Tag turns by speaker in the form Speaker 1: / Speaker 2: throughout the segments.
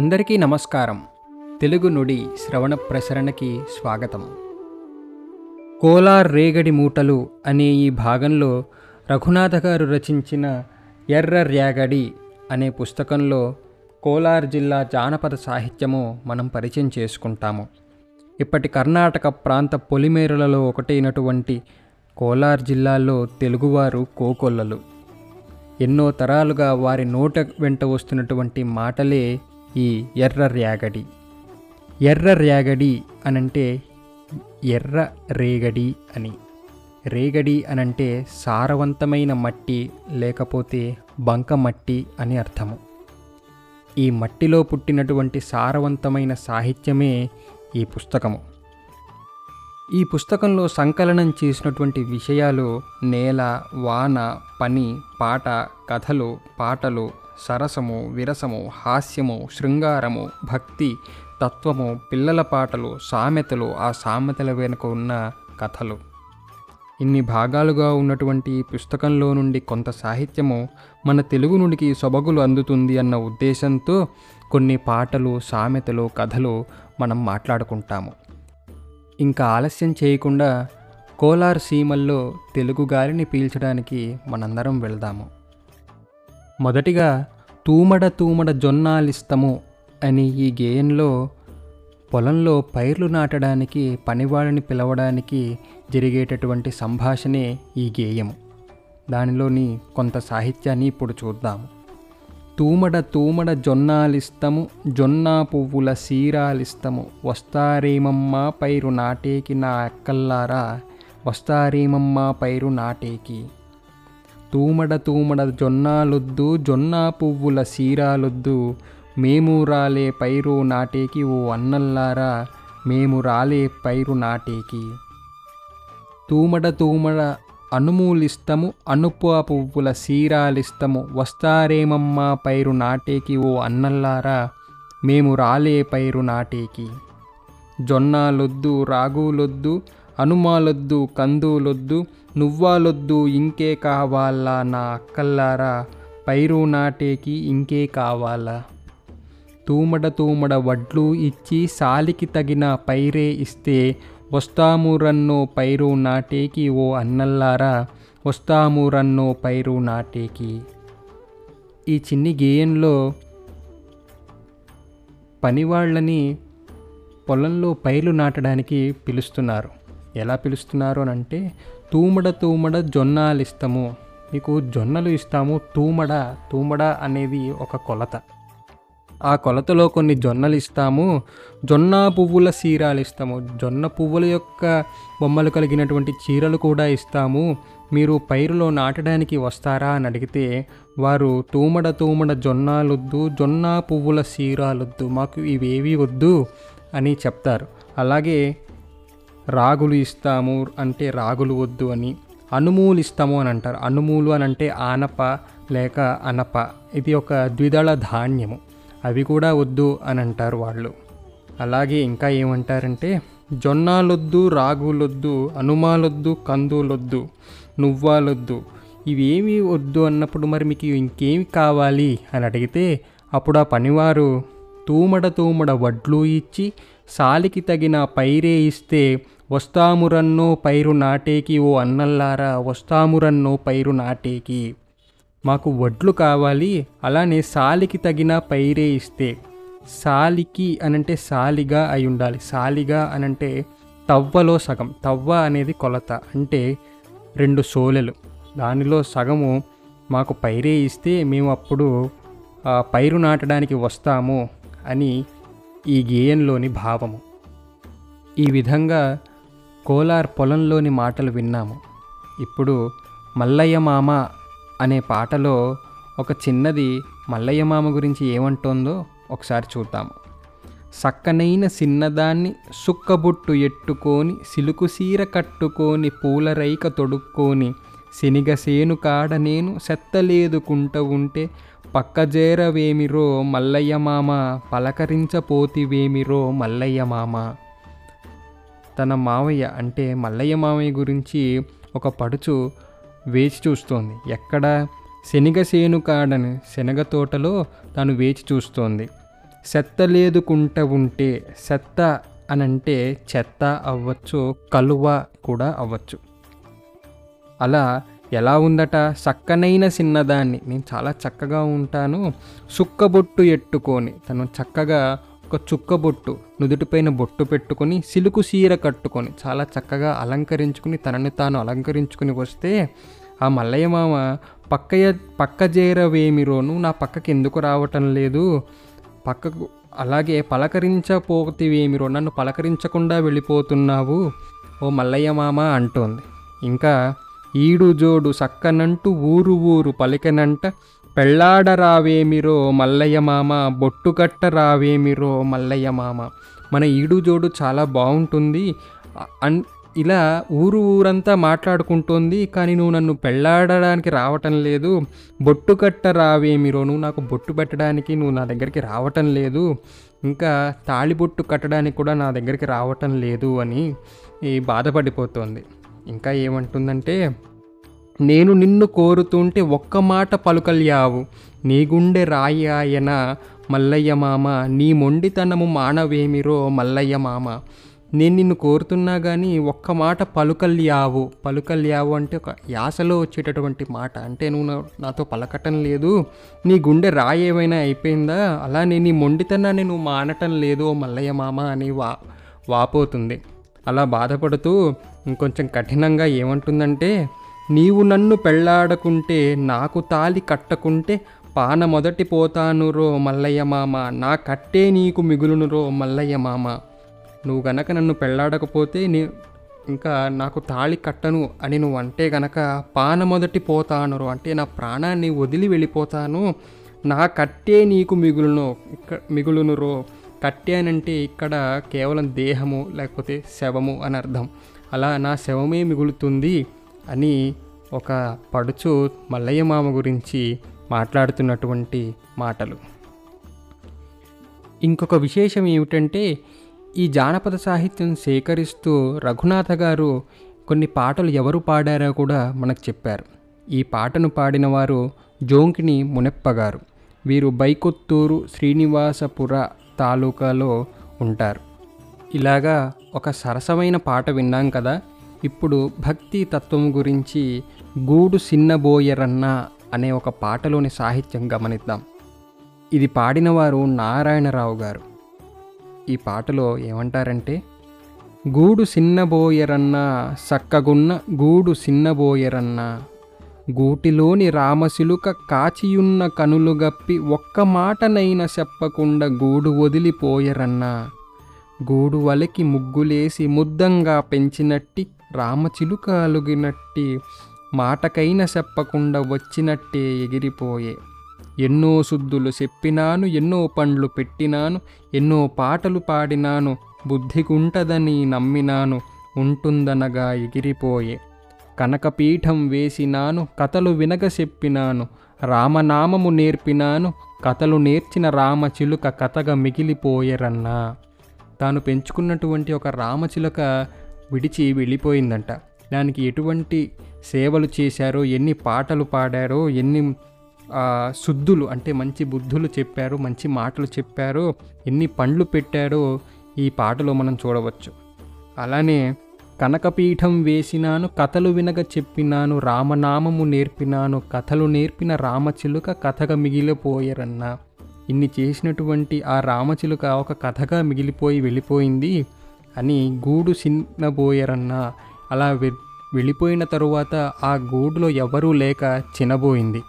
Speaker 1: అందరికీ నమస్కారం. తెలుగు నుడి శ్రవణ ప్రసరణకి స్వాగతం. కోలార్ రేగడి మూటలు అనే ఈ భాగంలో రఘునాథ గారు రచించిన ఎర్ర ర్యాగడి అనే పుస్తకంలో కోలార్ జిల్లా జానపద సాహిత్యము మనం పరిచయం చేసుకుంటాము. ఇప్పటి కర్ణాటక ప్రాంత పొలిమేరులలో ఒకటైనటువంటి కోలార్ జిల్లాలో తెలుగువారు కోకొల్లలు. ఎన్నో తరాలుగా వారి నోట వెంట వస్తున్నటువంటి మాటలే ఈ ఎర్ర ర్యాగడి ఎర్ర ర్యాగడి అనంటే ఎర్ర రేగడి అని. రేగడి అనంటే సారవంతమైన మట్టి లేకపోతే బంక మట్టి అని అర్థము. ఈ మట్టిలో పుట్టినటువంటి సారవంతమైన సాహిత్యమే ఈ పుస్తకము. ఈ పుస్తకంలో సంకలనం చేసినటువంటి విషయాలు నేల వాన పని పాట కథలు పాటలు సరసము విరసము హాస్యము శృంగారము భక్తి తత్వము పిల్లల పాటలు సామెతలు ఆ సామెతల వెనుక ఉన్న కథలు. ఇన్ని భాగాలుగా ఉన్నటువంటి పుస్తకంలో నుండి కొంత సాహిత్యము మన తెలుగు నుండికి సొబగులు అందుతుంది అన్న ఉద్దేశంతో కొన్ని పాటలు సామెతలు కథలు మనం మాట్లాడుకుంటాము. ఇంకా ఆలస్యం చేయకుండా కోలార్ సీమల్లో తెలుగు గాలిని పీల్చడానికి మనందరం వెళ్దాము. మొదటిగా తూమడ తూమడ జొన్నాలిస్తము అని ఈ గేయంలో పొలంలో పైర్లు నాటడానికి పనివాళ్ళని పిలవడానికి జరిగేటటువంటి సంభాషణే ఈ గేయము దానిలోని కొంత సాహిత్యాన్ని ఇప్పుడు చూద్దాము. తూమడ తూమడ జొన్నాలిస్తము జొన్నా పువ్వుల సీరాలిస్తము. వస్తారేమమ్మా పైరు నాటేకి నా అక్కల్లారా? వస్తారేమమ్మా పైరు నాటేకి? తూమడ తూమడ జొన్నాలొద్దు జొన్నా పువ్వుల సీరాలొద్దు. మేము రాలే పైరు నాటేకి ఓ అన్నల్లారా మేము రాలే పైరు నాటేకి. తూమడ తూమడ అనుమూలిస్తము అనుపు పువ్వుల సీరాలిస్తము. వస్తారేమమ్మా పైరు నాటేకి ఓ అన్నల్లారా మేము రాలే పైరు నాటేకి. జొన్నాలొద్దు రాగులొద్దు అనుమాలొద్దు కందులొద్దు నువ్వాలొద్దు ఇంకే కావాలా నా అక్కల్లారా? పైరు నాటేకి ఇంకే కావాలా? తూమడ తూమడ వడ్లు ఇచ్చి సాలికి తగిన పైరే ఇస్తే వస్తాము రన్నో పైరు నాటేకి ఓ అన్నల్లారా? వస్తాము రన్నో పైరు నాటేకి. ఈ చిన్ని గేయంలో పనివాళ్ళని పొలంలో పైర్లు నాటడానికి పిలుస్తున్నారు. ఎలా పిలుస్తున్నారు అని అంటే తూమడ తూమడ జొన్నాలు ఇస్తాము మీకు జొన్నలు ఇస్తాము తూమడ తూమడ అనేది ఒక కొలత. ఆ కొలతలో కొన్ని జొన్నలు ఇస్తాము జొన్న పువ్వుల చీరాలు ఇస్తాము జొన్న పువ్వుల యొక్క బొమ్మలు కలిగినటువంటి చీరలు కూడా ఇస్తాము. మీరు పైరులో నాటడానికి వస్తారా అని అడిగితే వారు తూమడ తూమడ జొన్నాలొద్దు జొన్న పువ్వుల చీరాలొద్దు మాకు ఇవేవి వద్దు అని చెప్తారు. అలాగే రాగులు ఇస్తాము అంటే రాగులు వద్దు అని. అనుమూలు ఇస్తాము అని అంటారు. అనుమూలు అని అంటే ఆనప లేక అనప. ఇది ఒక ద్విదళ ధాన్యము. అవి కూడా వద్దు అని అంటారు వాళ్ళు. అలాగే ఇంకా ఏమంటారంటే జొన్నాలొద్దు రాగులొద్దు అనుమాలొద్దు కందులొద్దు నువ్వాలొద్దు. ఇవేమి వద్దు అన్నప్పుడు మరి మీకు ఇంకేమి కావాలి అని అడిగితే అప్పుడు ఆ పనివారు తూమడ తూమడ వడ్లు ఇచ్చి సాలికి తగిన పైరే ఇస్తే వస్తామురన్నో పైరు నాటేకి ఓ అన్నల్లారా వస్తామురన్నో పైరు నాటేకి. మాకు వడ్లు కావాలి అలానే సాలికి తగిన పైరే ఇస్తే. సాలికి అనంటే సాలిగా అయి ఉండాలి. సాలిగా అనంటే తవ్వలో సగం. తవ్వ అనేది కొలత అంటే రెండు సోలెలు. దానిలో సగము మాకు పైరే ఇస్తే మేము అప్పుడు పైరు నాటడానికి వస్తాము. అని ఈ గేయంలోని భావము. ఈ విధంగా కోలార్ పొలంలోని మాటలు విన్నాము. ఇప్పుడు మల్లయ్య మామ అనే పాటలో ఒక చిన్నది మల్లయ్య మామ గురించి ఏమంటోందో ఒకసారి చూద్దాము. సక్కనైన చిన్నదాన్ని సుక్కబుట్టు ఎట్టుకొని సిలుకు సీర కట్టుకొని పూలరైక తొడుక్కొని శనిగసేను కాడ నేను సెత్తలేదుకుంట ఉంటే పక్కజేరవేమిరో మల్లయ్య మామ పలకరించపోతివేమిరో మల్లయ్య మామ. తన మావయ్య అంటే మల్లయ్య మామయ్య గురించి ఒక పడుచు వేచి చూస్తోంది. ఎక్కడ? శనగసేను కాడని శనగ తోటలో తాను వేచి చూస్తోంది. సెత్తలేదుకుంట ఉంటే సెత్త అనంటే చెత్త అవ్వచ్చు కలువ కూడా అవ్వచ్చు. అలా ఎలా ఉందట? చక్కనైన చిన్నదాన్ని నేను చాలా చక్కగా ఉంటాను. సుక్కబొట్టు ఎట్టుకొని. తను చక్కగా ఒక చుక్కబొట్టు నుదుటిపైన బొట్టు పెట్టుకొని సిలుకు సీర కట్టుకొని చాలా చక్కగా అలంకరించుకుని తనని తాను అలంకరించుకుని వస్తే ఆ మల్లయ్య మామ పక్కయ పక్క చేరవేమిరోను నా పక్కకి ఎందుకు రావటం లేదు? పక్కకు అలాగే పలకరించపోతివేమిరో? నన్ను పలకరించకుండా వెళ్ళిపోతున్నావు? ఓ మల్లయ్య మామ అంటోంది. ఇంకా ఈడు జోడు సక్కనంటూ ఊరు ఊరు పలికనంట. పెళ్ళాడరావేమిరో మల్లయ్య మామ బొట్టుకట్ట రావేమిరో మల్లయ్య మామ. మన ఈడు జోడు చాలా బాగుంటుంది అన్ ఇలా ఊరు ఊరంతా మాట్లాడుకుంటోంది కానీ నువ్వు నన్ను పెళ్ళాడడానికి రావటం లేదు. బొట్టు కట్ట రావేమిరో నువ్వు నాకు బొట్టు పెట్టడానికి నువ్వు నా దగ్గరికి రావటం లేదు. ఇంకా తాళిబొట్టు కట్టడానికి కూడా నా దగ్గరికి రావటం లేదు అని ఈ బాధపడిపోతోంది. ఇంకా ఏమంటుందంటే నేను నిన్ను కోరుతుంటే ఒక్క మాట పలుకల్యావు. నీ గుండె రాయి ఆయన. మల్లయ్య మామ నీ మొండితనము మానవేమిరో మల్లయ్య మామ. నేను నిన్ను కోరుతున్నా కానీ ఒక్క మాట పలుకల్యావు. పలుకల్యావు అంటే ఒక యాసలో వచ్చేటటువంటి మాట. అంటే నువ్వు నాతో పలకటం లేదు. నీ గుండె రాయి ఏమైనా అయిపోయిందా? అలానే నీ మొండితనాన్ని నువ్వు మానటం లేదు మల్లయ్య మామ అని వా వాపోతుంది. అలా బాధపడుతూ ఇంకొంచెం కఠినంగా ఏమంటుందంటే నీవు నన్ను పెళ్ళాడకుంటే నాకు తాలి కట్టకుంటే పాన మొదటి పోతాను రో మల్లయ్య మామ. నా కట్టే నీకు మిగులును రో మల్లయ్య మామ. నువ్వు గనక నన్ను పెళ్ళాడకపోతే నీ ఇంకా నాకు తాళి కట్టను అని నువ్వు అంటే గనక పాన మొదటి పోతాను రో. అంటే నా ప్రాణాన్ని వదిలి వెళ్ళిపోతాను. నా కట్టే నీకు మిగులును ఇక్క మిగులును రో. కట్టె అని అంటే ఇక్కడ కేవలం దేహము లేకపోతే శవము అని అర్థం. అలా నా శవమే మిగులుతుంది అని ఒక పడుచు మల్లయ్య మామ గురించి మాట్లాడుతున్నటువంటి మాటలు. ఇంకొక విశేషం ఏమిటంటే ఈ జానపద సాహిత్యం సేకరిస్తూ రఘునాథ గారు కొన్ని పాటలు ఎవరు పాడారో కూడా మనకు చెప్పారు. ఈ పాటను పాడిన వారు జోంకిని మునెప్ప గారు. వీరు బైకొత్తూరు శ్రీనివాసపుర తాలూకాలో ఉంటారు. ఇలాగా ఒక సరసమైన పాట విన్నాం కదా? ఇప్పుడు భక్తి తత్వం గురించి గూడు సిన్నబోయరన్న అనే ఒక పాటలోని సాహిత్యం గమనిద్దాం. ఇది పాడినవారు నారాయణరావు గారు. ఈ పాటలో ఏమంటారంటే గూడు సిన్నబోయరన్న సక్కగున్న గూడు సిన్నబోయరన్న గూటిలోని రామశిలుక కాచియున్న కనులు గప్పి ఒక్క మాటనైనా చెప్పకుండా గూడు వదిలిపోయరన్నా. గూడు వలకి ముగ్గులేసి ముద్దంగా పెంచినట్టి రామచిలుక అలుగినట్టి మాటకైన చెప్పకుండా వచ్చినట్టే ఎగిరిపోయే. ఎన్నో శుద్ధులు చెప్పినాను ఎన్నో పండ్లు పెట్టినాను ఎన్నో పాటలు పాడినాను బుద్ధిగుంటదని నమ్మినాను ఉంటుందనగా ఎగిరిపోయే. కనకపీఠం వేసినాను కథలు వినగ చెప్పినాను రామనామము నేర్పినాను కథలు నేర్చిన రామచిలుక కథగా మిగిలిపోయరన్నా. తాను పెంచుకున్నటువంటి ఒక రామచిలుక విడిచి వెళ్ళిపోయిందంట. దానికి ఎటువంటి సేవలు చేశారో ఎన్ని పాటలు పాడారో ఎన్ని శుద్ధులు అంటే మంచి బుద్ధులు చెప్పారు మంచి మాటలు చెప్పారో ఎన్ని పండ్లు పెట్టారో ఈ పాటలో మనం చూడవచ్చు. అలానే కనకపీఠం వేసినాను కథలు వినగ చెప్పినాను రామనామము నేర్పినాను కథలు నేర్పిన రామచిలుక కథగా మిగిలిపోయారన్నా. ఇన్ని చేసినటువంటి ఆ రామచిలుక ఒక కథగా మిగిలిపోయి వెళ్ళిపోయింది అని గూడు చిన్నబోయారన్నా అలా వెళ్ళిపోయిన తరువాత ఆ గూడులో ఎవరూ లేక చినబోయింది.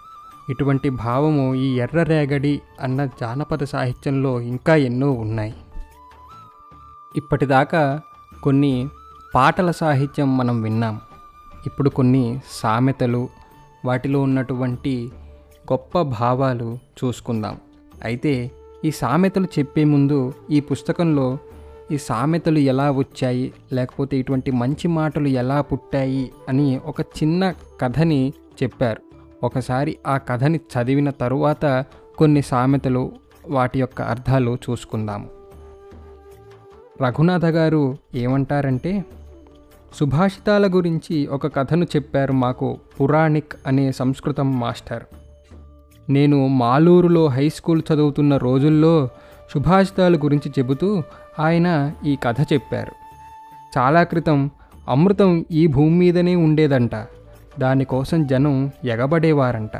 Speaker 1: ఇటువంటి భావము ఈ ఎర్ర రేగడి అన్న జానపద సాహిత్యంలో ఇంకా ఎన్నో ఉన్నాయి. ఇప్పటిదాకా కొన్ని పాటల సాహిత్యం మనం విన్నాం. ఇప్పుడు కొన్ని సామెతలు వాటిలో ఉన్నటువంటి గొప్ప భావాలు చూసుకుందాం. అయితే ఈ సామెతలు చెప్పే ముందు ఈ పుస్తకంలో ఈ సామెతలు ఎలా వచ్చాయి లేకపోతే ఇటువంటి మంచి మాటలు ఎలా పుట్టాయి అని ఒక చిన్న కథని చెప్పారు. ఒకసారి ఆ కథని చదివిన తరువాత కొన్ని సామెతలు వాటి యొక్క అర్థాలు చూసుకుందాము. రఘునాథ గారు ఏమంటారంటే సుభాషితాల గురించి ఒక కథను చెప్పారు మాకు పురాణిక్ అనే సంస్కృతం మాస్టర్. నేను మాలూరులో హై స్కూల్ చదువుతున్న రోజుల్లో సుభాషితాల గురించి చెబుతూ ఆయన ఈ కథ చెప్పారు. చాలా క్రితం అమృతం ఈ భూమి మీదనే ఉండేదంట. దానికోసం జనం ఎగబడేవారంట.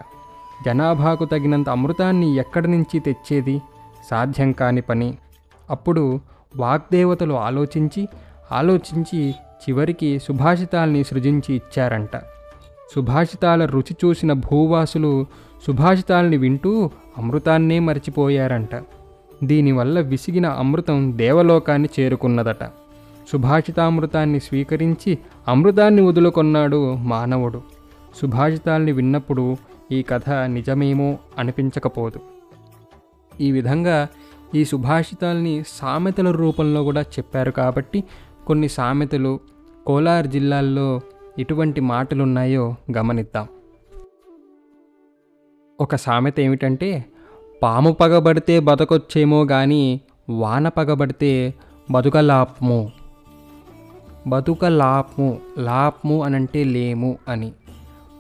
Speaker 1: జనాభాకు తగినంత అమృతాన్ని ఎక్కడి నుంచి తెచ్చేది? సాధ్యం కాని పని. అప్పుడు వాగ్దేవతలు ఆలోచించి ఆలోచించి చివరికి సుభాషితాల్ని సృజించి ఇచ్చారంట. సుభాషితాల రుచి చూసిన భూవాసులు సుభాషితాల్ని వింటూ అమృతాన్నే మర్చిపోయారంట. దీనివల్ల విసిగిన అమృతం దేవలోకాన్ని చేరుకున్నదట. సుభాషితామృతాన్ని స్వీకరించి అమృతాన్ని వదులుకొన్నాడు మానవుడు. సుభాషితాల్ని విన్నప్పుడు ఈ కథ నిజమేమో అనిపించకపోదు. ఈ విధంగా ఈ సుభాషితాల్ని సామెతల రూపంలో కూడా చెప్పారు కాబట్టి కొన్ని సామెతలు కోలార్ జిల్లాల్లో ఎటువంటి మాటలు ఉన్నాయో గమనిద్దాం. ఒక సామెత ఏమిటంటే పాము పగబడితే బతకొచ్చేమో కానీ వాన పగబడితే బతుకలాప్ము. బతుకలాప్ము లాప్ము అనంటే లేము అని.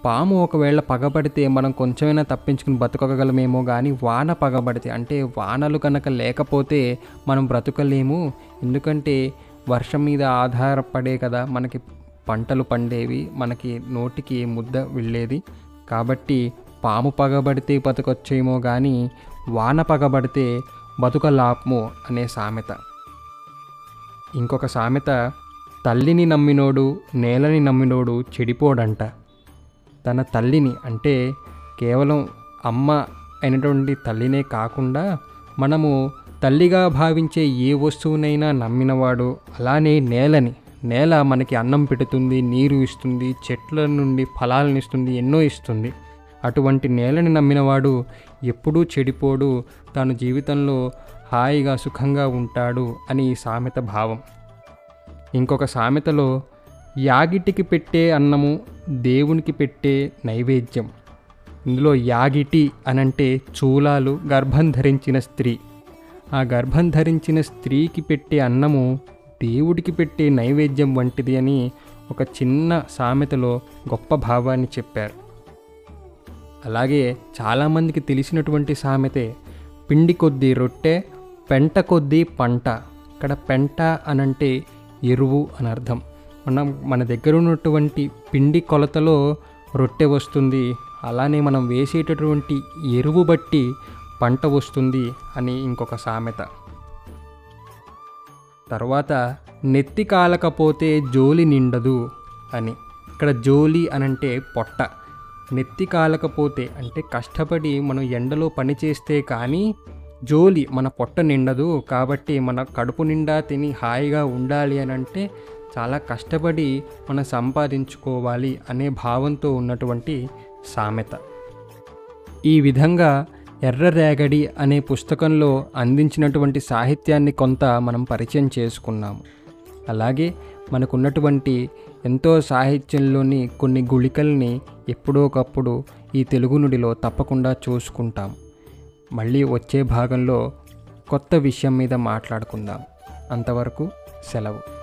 Speaker 1: పాము ఒకవేళ పగబడితే మనం కొంచెమైనా తప్పించుకుని బతకగలమేమో కానీ వాన పగబడితే అంటే వానలు కనుక లేకపోతే మనం బ్రతకలేము. ఎందుకంటే వర్షం మీద ఆధారపడే కదా మనకి పంటలు పండేవి మనకి నోటికి ముద్ద వెళ్ళేది. కాబట్టి పాము పగబడితే బతకొచ్చేమో కానీ వాన పగబడితే బతుకలాప్ము అనే సామెత. ఇంకొక సామెత తల్లిని నమ్మినోడు నేలని నమ్మినోడు చెడిపోడంట. తన తల్లిని అంటే కేవలం అమ్మ అయినటువంటి తల్లినే కాకుండా మనము తల్లిగా భావించే ఏ వస్తువునైనా నమ్మినవాడు అలానే నేలని. నేల మనకి అన్నం పెడుతుంది నీరు ఇస్తుంది చెట్ల నుండి ఫలాలను ఇస్తుంది ఎన్నో ఇస్తుంది. అటువంటి నేలని నమ్మినవాడు ఎప్పుడూ చెడిపోడు తాను జీవితంలో హాయిగా సుఖంగా ఉంటాడు అని ఈ సామెత భావం. ఇంకొక సామెతలో యాగిటికి పెట్టే అన్నము దేవునికి పెట్టే నైవేద్యం. ఇందులో యాగిటి అనంటే చూలాలు గర్భం ధరించిన స్త్రీ. ఆ గర్భం ధరించిన స్త్రీకి పెట్టే అన్నము దేవుడికి పెట్టే నైవేద్యం వంటిది అని ఒక చిన్న సామెతలో గొప్ప భావాన్ని చెప్పారు. అలాగే చాలామందికి తెలిసినటువంటి సామెతే పిండి కొద్దీ రొట్టె పెంట కొద్దీ పంట. ఇక్కడ పెంట అనంటే ఎరువు అని అర్థం. మనం మన దగ్గర ఉన్నటువంటి పిండి కొలతలో రొట్టె వస్తుంది. అలానే మనం వేసేటటువంటి ఎరువు బట్టి పంట వస్తుంది అని ఇంకొక సామెత. తర్వాత నెత్తి కాలకపోతే జోలి నిండదు అని. ఇక్కడ జోలి అనంటే పొట్ట. నెత్తి కాలకపోతే అంటే కష్టపడి మనం ఎండలో పని చేస్తే కానీ జోలి మన పొట్ట నిండదు కాబట్టి మన కడుపు నిండా తిని హాయిగా ఉండాలి అని అంటే చాలా కష్టపడి మనం సంపాదించుకోవాలి అనే భావంతో ఉన్నటువంటి సామెత. ఈ విధంగా ఎర్ర రేగడి అనే పుస్తకంలో అందించినటువంటి సాహిత్యాన్ని కొంత మనం పరిచయం చేసుకున్నాము. అలాగే మనకున్నటువంటి ఎంతో సాహిత్యంలోని కొన్ని గుళికల్ని ఎప్పుడో ఒకప్పుడు ఈ తెలుగు నుడిలో తప్పకుండా చూసుకుంటాం. మళ్ళీ వచ్చే భాగంలో కొత్త విషయం మీద మాట్లాడుకుందాం. అంతవరకు సెలవు.